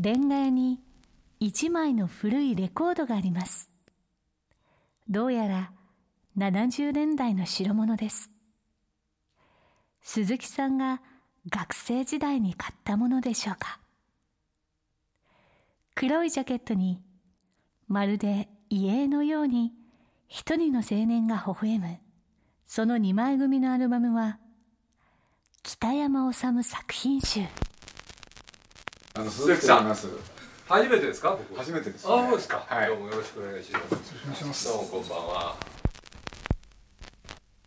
レンガ屋に一枚の古いレコードがあります。どうやら70年代の代物です。鈴木さんが学生時代に買ったものでしょうか。黒いジャケットにまるで遺影のように一人の青年が微笑む。その二枚組のアルバムは北山治作品集。あの鈴木と言いますます。初めてですか、ここ。初めてです、ね、ああ、そうですか。はいどうもよろしくお願いします。どうもこんばんは。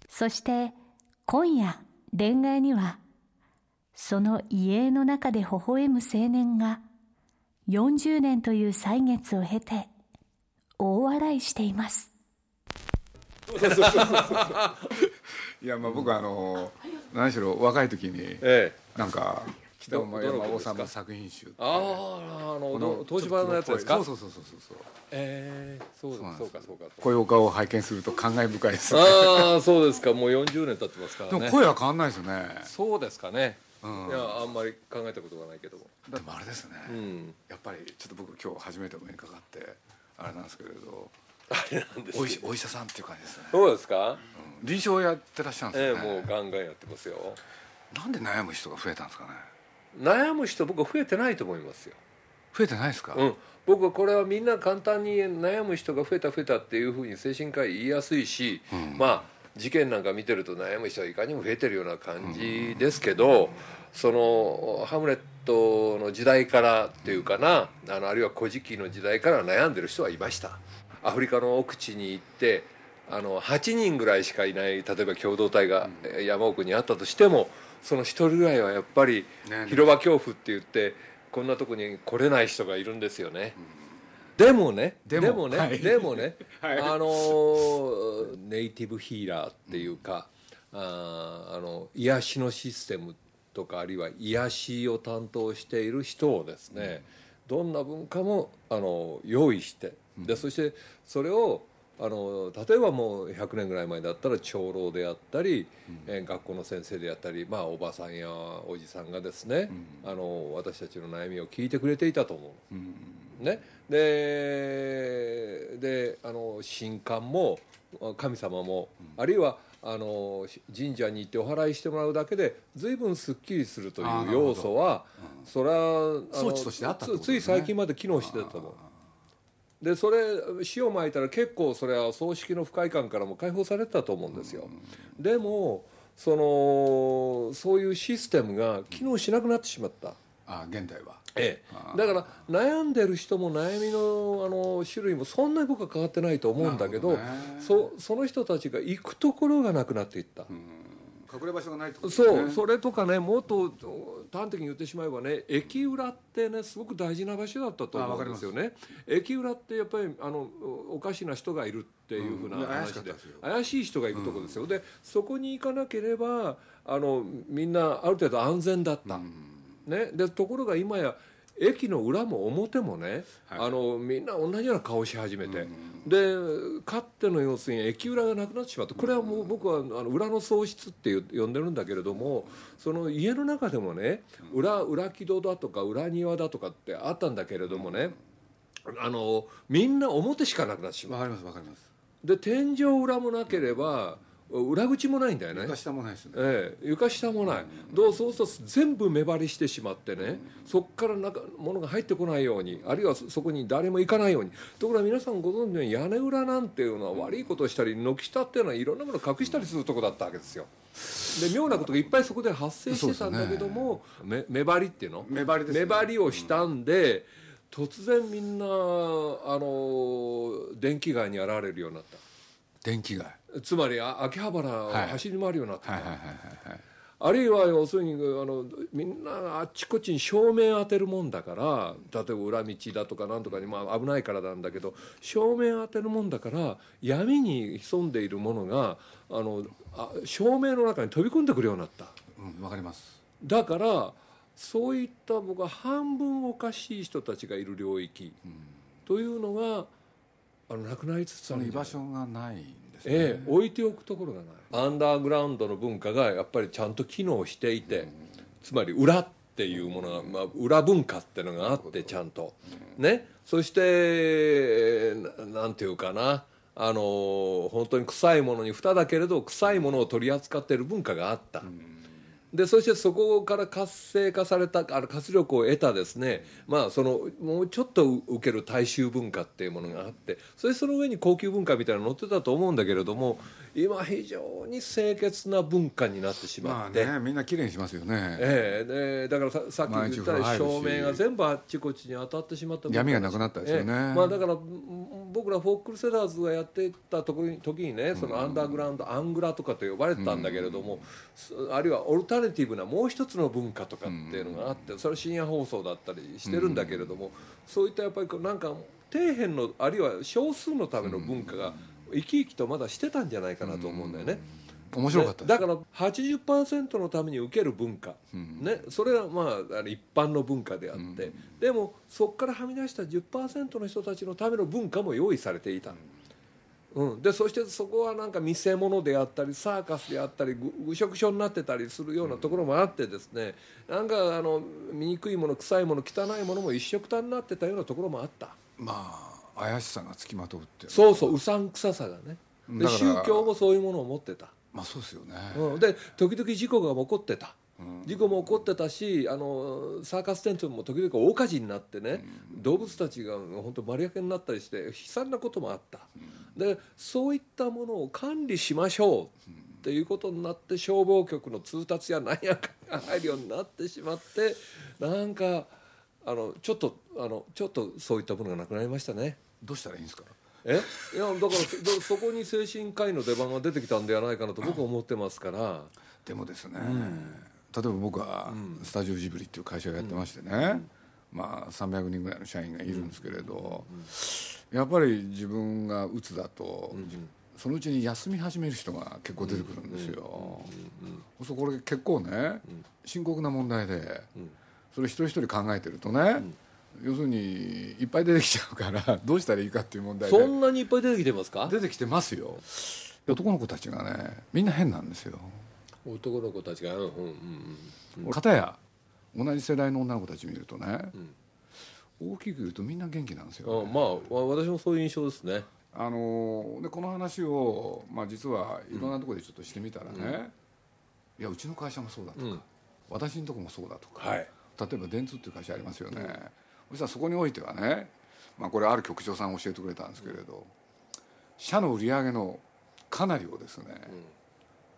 そして今夜恋愛にはその遺影の中で微笑む青年が40年という歳月を経て大笑いしています いやまあ僕はあの何しろ若い時にええ。なんか北ど山どの子ですか？治の作品集ああ、あの、東芝のやつですか？そうそうそうそうそうええ、そうそうそうか、そうか。こういうお顔を拝見すると感慨深いですねああ、そうですか。もう40年経ってますからでね。も声は変わんないですよねそうですかね。うんいや、あんまり考えたことがないけども。でもあれですね、うん。やっぱりちょっと僕今日初めてお目にかかってあれなんですけれどあれなんですおよ医者お医者さんっていう感じですね、そうですか？うん臨床やってらっしゃるんですよね、ええ、もうガンガンやってますよ。なんで悩む人が増えたんですかね悩む人僕は増えてないと思いますよ、増えてないですか、うん、僕はこれはみんな簡単に悩む人が増えた増えたっていうふうに精神科医言いやすいし、うん。まあ事件なんか見てると悩む人はいかにも増えてるような感じですけど、そのハムレットの時代からっていうかなあのあるいは古事記の時代から悩んでる人はいました。アフリカの奥地に行ってあの8人ぐらいしかいない例えば共同体がえ山奥にあったとしてもその1人ぐらいはやっぱりね広場恐怖って言ってこんなとこに来れない人がいるんですよね。でもねででもね、でもね、はい。あのーネイティブヒーラーっていうか、あーあの癒しのシステムとかあるいは癒しを担当している人をですね、どんな文化もあの用意してでそしてそれをあの例えばもう100年ぐらい前だったら長老であったり、えー学校の先生であったり、まあ、おばさんやおじさんがですね、あの私たちの悩みを聞いてくれていたと思う。うん。ね、でであの神官も神様も、あるいはあの神社に行ってお祓いしてもらうだけで随分すっきりするという要素はそれは装置としてつつい最近まで機能してたと思うでそれ塩まいたら結構それは葬式の不快感からも解放されてたと思うんですよ、でもそのそういうシステムが機能しなくなってしまった、あ現代は。えあえ、だから悩んでる人も悩みのあの種類もそんなに僕は変わってないと思うんだけどね。そその人たちが行くところがなくなっていった、隠れ場所がないってことね。そうそれとかねもっと端的に言ってしまえばね駅裏ってねすごく大事な場所だったと思うんですよね。駅裏ってやっぱりあのおかしな人がいるっていうふうな話で。怪しい人がいるところですよ、でそこに行かなければあのみんなある程度安全だった、ね、でところが今や駅の裏も表もね、はい。あのみんな同じような顔し始めて、でかつての要するに駅裏がなくなってしまってこれはもう僕はあの裏の喪失って呼んでるんだけれどもその家の中でもね裏裏木戸だとか裏庭だとかってあったんだけれどもね、あのみんな表しかなくなってしまう。わかりますわかります。で天井裏もなければ裏口もないんだよね。床下もないですね。ええ、床下もない、どうそうすると全部目張りしてしまってね、そこからなんか物が入ってこないようにあるいはそそこに誰も行かないように。ところが皆さんご存知のように屋根裏なんていうのは悪いことをしたり軒下っていうのはいろんなものを隠したりするとこだったわけですよ。で妙なことがいっぱいそこで発生してたんだけども、目目張りっていうの？目張りですね。目張りをしたんで、突然みんなあの電気街に現れるようになった電気街。つまりあ秋葉原を走り回るようになってた、はいはいはいはいはい。あるいは要するにあのみんなあっちこっちに照明当てるもんだから例えば裏道だとかなんとかに、まあ、危ないからなんだけど照明当てるもんだから闇に潜んでいるものがあのあ照明の中に飛び込んでくるようになった。うんわかります。だからそういった僕は半分おかしい人たちがいる領域というのがあのなくなりつつあその居るんじゃない？場所がないんですね。ええ、置いておくところがない。アンダーグラウンドの文化がやっぱりちゃんと機能していて、つまり裏っていうものが、まあ、裏文化っていうのがあってちゃんと、ね。そしてななんていうかな。あの本当に臭いものに蓋だけれど臭いものを取り扱っている文化があった。でそしてそこから活性化されたあの活力を得たですねまあそのもうちょっと受ける大衆文化っていうものがあってそれその上に高級文化みたいなの乗ってたと思うんだけれども今非常に清潔な文化になってしままあって。ねみんな綺麗にしますよね。ええでだからささっき言ったように照明が全部あっちこっちに当たってしまった闇がなくなったですよね。ええまあ、だからうん僕らフォークルセダーズがやってた時に時にねそのアンダーグラウンド、アングラとかと呼ばれてたんだけれども、すあるいはオルタネティブなもう一つの文化とかっていうのがあってそれは深夜放送だったりしてるんだけれども、そういったやっぱりこうなんか底辺のあるいは少数のための文化が生き生きとまだしてたんじゃないかなと思うんだよね。面白かっただから80%のために受ける文化、ね、それはまあ一般の文化であって、でもそこからはみ出した10%の人たちのための文化も用意されていた、うん、でそしてそこはなんか見せ物であったりサーカスであったりぐぐしょぐしょになってたりするようなところもあってですね。なんかあの醜いもの臭いもの汚いものも一緒くたになってたようなところもあった。まあ怪しさがつきまとうってそうそううさんくささがね。で宗教もそういうものを持ってた。まあそうですよね。うん、で時々事故が起こってた、事故も起こってたしあのサーカステントも時々大火事になってね、動物たちが本当丸焼けになったりして悲惨なこともあった、でそういったものを管理しましょうっていうことになって消防局の通達や何やかが入るようになってしまってなんかあのちょっとあのちょっとそういったものがなくなりましたね。どうしたらいいんですか？え？いやだからそそこに精神科医の出番が出てきたんではないかなと僕は思ってますから。でもですね、例えば僕はスタジオジブリっていう会社をやってましてね、まあ300人ぐらいの社員がいるんですけれど、やっぱり自分がうつだと、そのうちに休み始める人が結構出てくるんですよ。そうこれ結構ね深刻な問題で、それ一人一人考えてるとね、要するにいっぱい出てきちゃうから どうしたらいいかっていう問題で。そんなにいっぱい出てきてますか？出てきてますよ。男の子たちがねみんな変なんですよ。男の子たちが？うんうんうん片や同じ世代の女の子たち見るとね、大きく言うとみんな元気なんですよ、うんあまあわ私もそういう印象ですね。あのーでこの話を、まあ、実はいろんなところでちょっとしてみたらね、いやうちの会社もそうだとか、うん。私のとこもそうだとか、はい。例えば電通っていう会社ありますよね、そしたらそこにおいてはね、まあ、これある局長さんが教えてくれたんですけれど、社の売り上げのかなりをですね、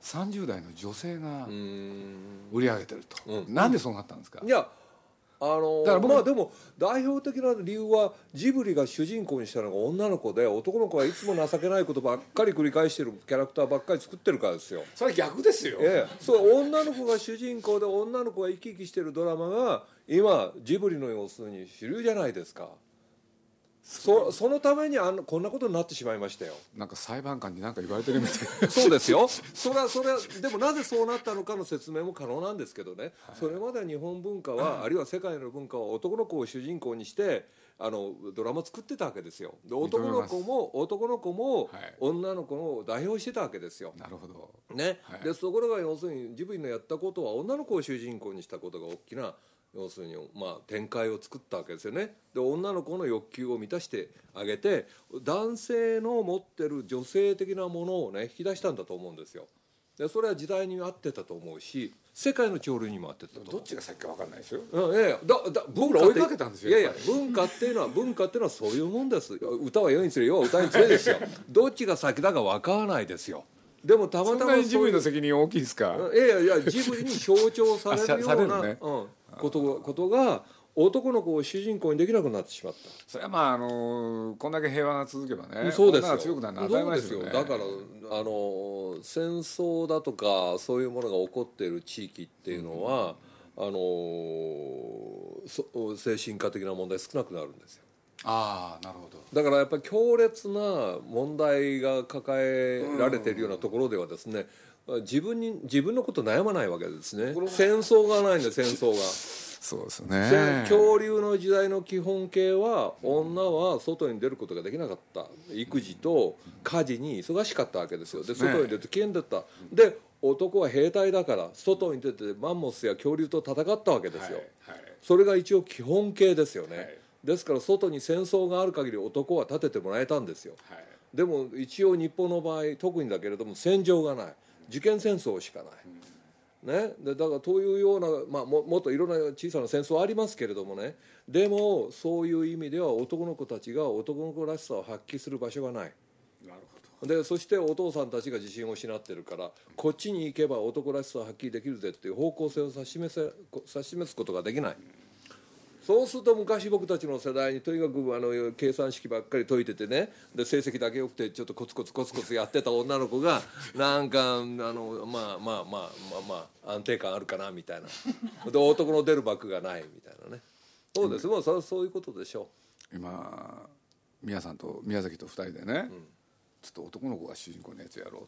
30代の女性が売り上げてると、うん。なんでそうなったんですか、いやあのだから僕まあでも代表的な理由はジブリが主人公にしたのが女の子で男の子はいつも情けないことばっかり繰り返してるキャラクターばっかり作ってるからですよ。それ逆ですよ。ええ、そう女の子が主人公で女の子が生き生きしてるドラマが今ジブリの要するに主流じゃないですか。そそのためにあんなこんなことになってしまいましたよ。なんか裁判官に何か言われてるみたい。なそうですよ。それはそれはでもなぜそうなったのかの説明も可能なんですけどね、それまで日本文化は、あるいは世界の文化は男の子を主人公にしてあのドラマ作ってたわけですよ。で男の子も男の子もはい。女の子を代表してたわけですよ、なるほど。ね。はい。でところが要するにジブリのやったことは女の子を主人公にしたことが大きな要するに、まあ、展開を作ったわけですよね。で女の子の欲求を満たしてあげて男性の持ってる女性的なものをね引き出したんだと思うんですよ。でそれは時代に合ってたと思うし世界の潮流にも合ってたと思う。どっちが先か分かんないですよ。うん、いやいやだだ僕ら追いかけたんですよいやいや文化っていうのは文化っていうのはそういうもんです。歌は世につれ世は歌につれですよ どっちが先だか分からないですよ。でもたまたまジブリの責任大きいですか？いやいやいやジブリに象徴されるような、るね。うん、ことことが男の子を主人公にできなくなってしまった。それはまああのこんだけ平和が続けばねそうですよ。強くなるのは当たり前ですよだからあの戦争だとかそういうものが起こっている地域っていうのは、あのそ精神科的な問題少なくなるんですよ。ああなるほど。だからやっぱり強烈な問題が抱えられているようなところではですね自分に自分のこと悩まないわけですね。戦争がないんだよ戦争が。そうです戦ね。恐竜の時代の基本形は女は外に出ることができなかった。育児と家事に忙しかったわけですよ。で外に出て危険だった。で男は兵隊だから外に出てマンモスや恐竜と戦ったわけですよ、はいはい。それが一応基本形ですよね、はい。ですから外に戦争がある限り男は立ててもらえたんですよ。はい。でも一応日本の場合特にだけれども戦場がない受験戦争しかない、ね、でだからというような、まあ、ももっといろんな小さな戦争ありますけれどもね。でもそういう意味では男の子たちが男の子らしさを発揮する場所がない。なるほでそしてお父さんたちが自信を失ってるからこっちに行けば男らしさを発揮できるぜっていう方向性を指し示せ指し示すことができない。そうすると昔僕たちの世代にとにかくあの計算式ばっかり解いててね。で成績だけ良くてちょっとコツコツコツコツやってた女の子がなんかあのまあまあまあまあまあ安定感あるかなみたいな。で男の出る幕がないみたいなね。そうです、もうそそういうことでしょど今宮さんと宮崎と二人でね、ちょっと男の子が主人公のやつやろうっ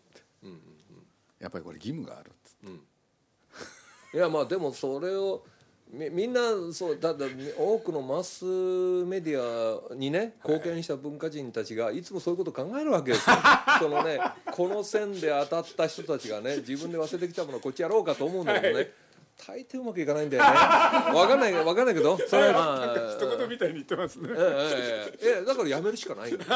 て、やっぱりこれ義務があるっつって。ういやまあでもそれをみみんなそうだだ多くのマスメディアにね貢献した文化人たちがいつもそういうことを考えるわけですよ。そのねこの線で当たった人たちがね自分で忘れてきたものをこっちやろうかと思うんだけどね、大抵うまくいかないんだよね。分かんない分かんないけどそれはまあ一言みたいに言ってますね。ええええええ。だからやめるしかないんだよ。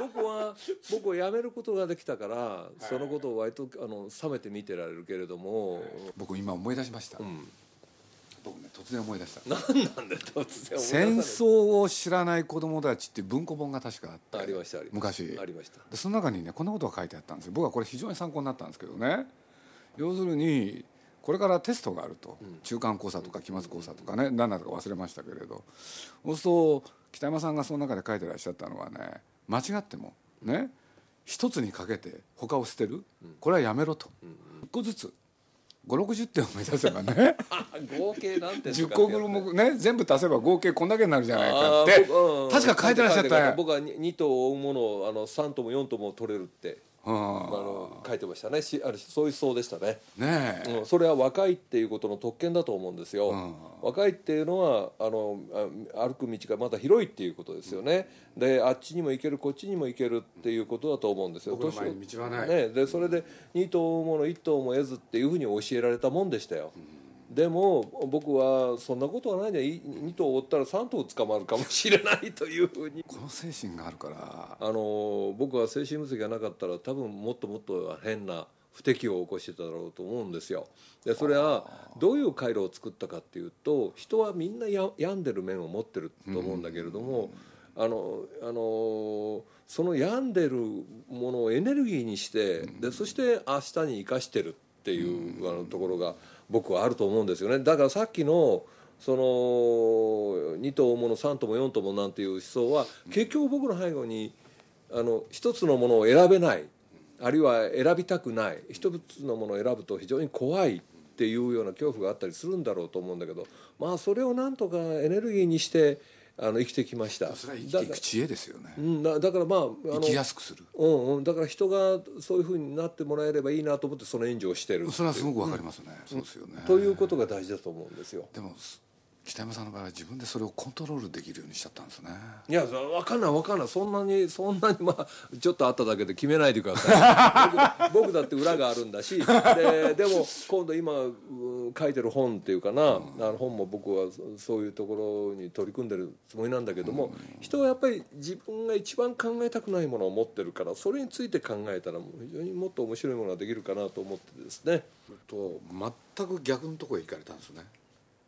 僕僕は僕はやめることができたから、そのことを割とあの冷めて見てられるけれども、僕今思い出しました、ん僕ね突然思い出した。何なんで突然戦争を知らない子供たちって文庫本が確かあってありましたありました。昔。ありました。でその中にねこんなことが書いてあったんですよ。僕はこれ非常に参考になったんですけどね。要するにこれからテストがあると、中間考査とか期末考査とかね何だか忘れましたけれど。そうすると北山さんがその中で書いてらっしゃったのはね間違ってもね一つにかけて他を捨てる。これはやめろと、一個ずつ560点を目指せばね。あ 合計なんて10個分もね全部足せば合計こんだけになるじゃないかって。確か書いてらっしゃったよ。僕は2頭追うものをあの3頭も4頭も取れるってあうん。の書いてましたね。しあれそういう思想でしたね。ねえ、うん、それは若いっていうことの特権だと思うんですよ、ん。若いっていうのはあのあ歩く道がまだ広いっていうことですよね、であっちにも行けるこっちにも行けるっていうことだと思うんですよ。僕の前に道はない。ね、でそれで2頭もの1頭も得ずっていうふうに教えられたもんでしたよ、でも僕はそんなことはないで2頭追ったら3頭捕まるかもしれないというふうに。この精神があるから。あの僕は精神分析がなかったら多分もっともっと変な不適応を起こしてただろうと思うんですよ。でそれはどういう回路を作ったかっていうと人はみんなや病んでる面を持ってると思うんだけれども、あのあのその病んでるものをエネルギーにしてでそして明日に生かしてるっていうあのところが僕はあると思うんですよね。だからさっきのその2頭もの3頭も4頭もなんていう思想は結局僕の背後にあの一つのものを選べない。あるいは選びたくない。一つのものを選ぶと非常に怖いっていうような恐怖があったりするんだろうと思うんだけどまあそれをなんとかエネルギーにしてあの生きてきました。それは生きていく知恵ですよね。うん、だだからまああの生きやすくする。うんうん、だから人がそういうふうになってもらえればいいなと思ってその援助をしてるそれはすごくわかりますね、そうですよね。ということが大事だと思うんですよ。でもす北山さんの場合は自分でそれをコントロールできるようにしちゃったんですね。いや分かんない分かんないそんなにそんなにまあちょっとあっただけで決めないでください。僕僕だって裏があるんだし。ででも今度今う書いてる本っていうかな、あの本も僕はそそういうところに取り組んでるつもりなんだけども、人はやっぱり自分が一番考えたくないものを持ってるからそれについて考えたら非常にもっと面白いものができるかなと思ってですね。と全く逆のところへ行かれたんですね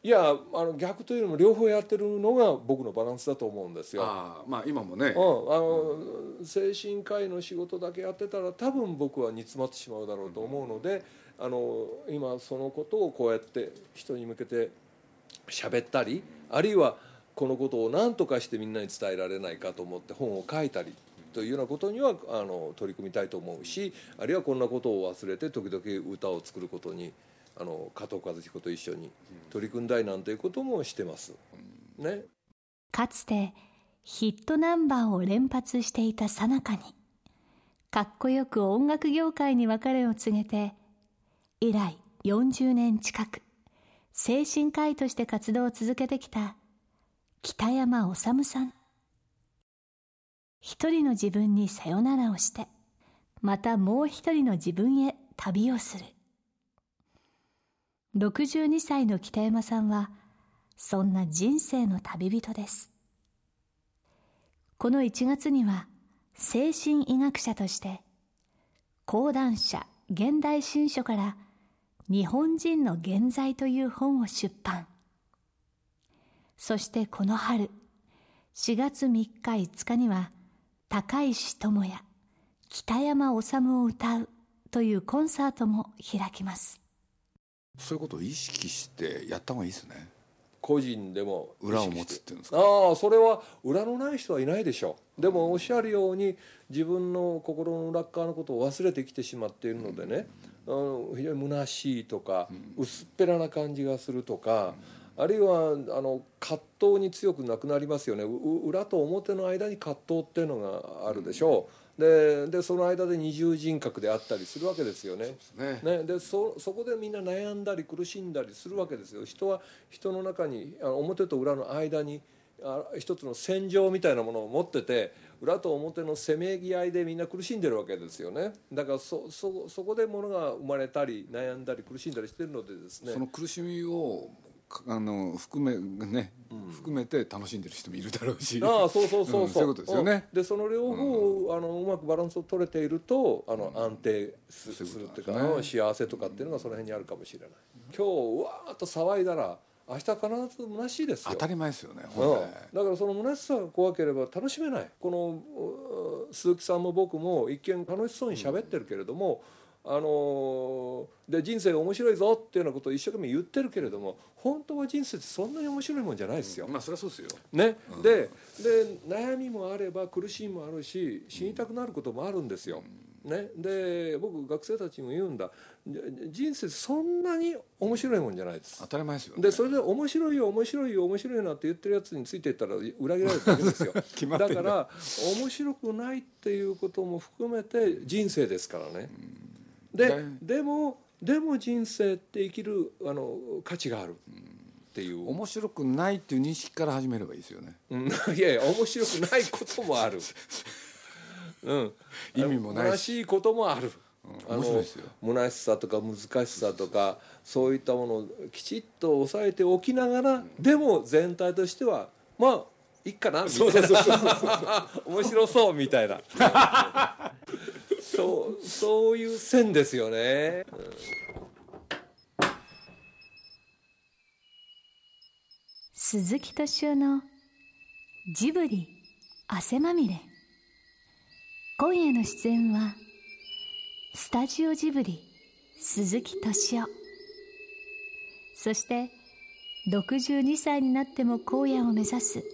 いやあの逆というよりも両方やってるのが僕のバランスだと思うんですよ。ああまあ今もねうん、あの精神科医の仕事だけやってたら多分僕は煮詰まってしまうだろうと思うので、あの今そのことをこうやって人に向けて喋ったりあるいはこのことを何とかしてみんなに伝えられないかと思って本を書いたりというようなことにはあの取り組みたいと思うしあるいはこんなことを忘れて時々歌を作ることにあの加藤和彦と一緒に取り組んだいなんていうこともしてます。ね。かつてヒットナンバーを連発していたさなかにかっこよく音楽業界に別れを告げて以来40年近く精神科医として活動を続けてきた北山治さん一人の自分にさよならをしてまたもう一人の自分へ旅をする62歳の北山さんはそんな人生の旅人です。この1月には精神医学者として講談社現代新書から日本人の現在という本を出版。そしてこの春4月3日5日には高石智也北山治を歌うというコンサートも開きます。そういうことを意識してやった方がいいですね。個人でも裏を持つっていうんですか。ああそれは裏のない人はいないでしょう。でもおっしゃるように自分の心の裏っ側のことを忘れてきてしまっているのでね、あの非常に虚しいとか、薄っぺらな感じがするとか、あるいはあの葛藤に強くなくなりますよね。う裏と表の間に葛藤っていうのがあるでしょう、ででその間で二重人格であったりするわけですよね。ね。ね、でそそこでみんな悩んだり苦しんだりするわけですよ。人は人の中にあの表と裏の間にあ一つの戦場みたいなものを持ってて裏と表のせめぎ合いでみんな苦しんでるわけですよね。だからそそそこでものが生まれたり悩んだり苦しんだりしてるのでですね。その苦しみをかあの含めね、含めて楽しんでる人もいるだろうし。ああそうそうそうそう、うんそういうことですよね。うん。でその両方を、あのうまくバランスを取れているとあの安定す,、るっていうか、ことなんです幸せとかっていうのがその辺にあるかもしれない。今日うわーっと騒いだら明日必ず虚しいですよ。当たり前ですよねうん。だからその虚しさが怖ければ楽しめない。このう鈴木さんも僕も一見楽しそうに喋ってるけれども、あのーで人生が面白いぞっていうようなことを一生懸命言ってるけれども本当は人生ってそんなに面白いもんじゃないですよ。まあそれはそうですよ。ね、でで悩みもあれば苦しみもあるし死にたくなることもあるんですよ。ね、で僕学生たちにも言うんだ。じ人生そんなに面白いもんじゃないです。当。たり前ですよね。でそれで面白いよ面白いよ面白いなって言ってるやつについていったら裏切られるだけですよ。決まってんだ。だから面白くないっていうことも含めて人生ですからね。でね。でもでも人生って生きるあの価値がある。っていう。面白くないっていう認識から始めればいいですよね。うん。いやいや面白くないこともある。うん、意味もないし。虚しいこともある。うん。面白いですよ。虚しさとか難しさとかそういったものをきちっと抑えておきながら、でも全体としてはまあいいかなみたいな。面白そうみたいな そうそういう線ですよね。鈴木敏夫のジブリ汗まみれ。今夜の出演はスタジオジブリ鈴木敏夫。そして62歳になっても荒野を目指す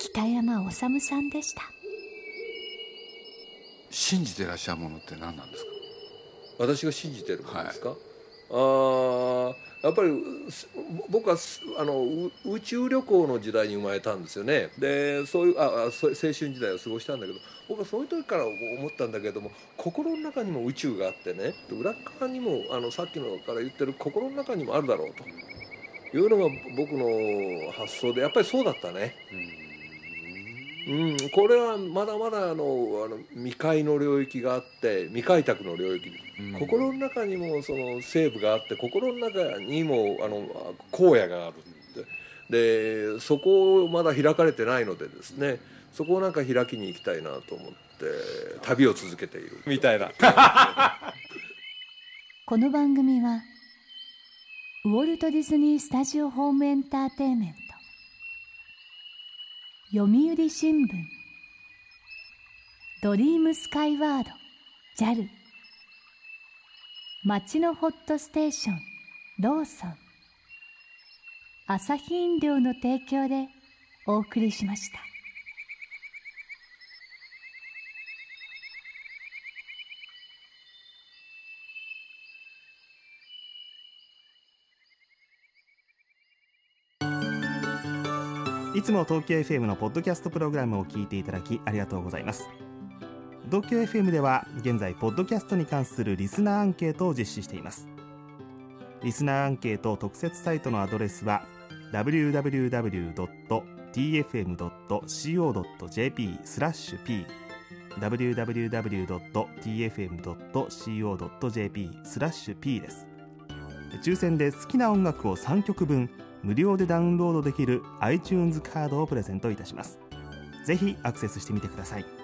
北山治さんでした。信じてらっしゃるものって何なんですか？私が信じてるものですか、あーやっぱりす僕はすあのう宇宙旅行の時代に生まれたんですよね。でそういうあ青春時代を過ごしたんだけど僕はそういう時から思ったんだけども心の中にも宇宙があってね裏側にもあのさっきのから言ってる心の中にもあるだろうと。いうのが僕の発想でやっぱりそうだったね。うん、これはまだまだあのあの未開の領域があって未開拓の領域、うん。心の中にもその西部があって心の中にもあの荒野があるでそこをまだ開かれてないのでですねそこをなんか開きに行きたいなと思って旅を続けている。みたいな。この番組はウォルト・ディズニー・スタジオ・ホーム・エンターテインメント読売新聞。ドリームスカイワード JAL 町のホットステーションローソン。朝日飲料の提供でお送りしました。いつも東京 FM のポッドキャストプログラムを聞いていただきありがとうございます。東京 FM では現在ポッドキャストに関するリスナーアンケートを実施しています。リスナーアンケート特設サイトのアドレスは www.tfm.co.jp スラッシュ p www.tfm.co.jp スラッシュ p です。抽選で好きな音楽を3曲分無料でダウンロードできる iTunes カードをプレゼントいたします。ぜひアクセスしてみてください。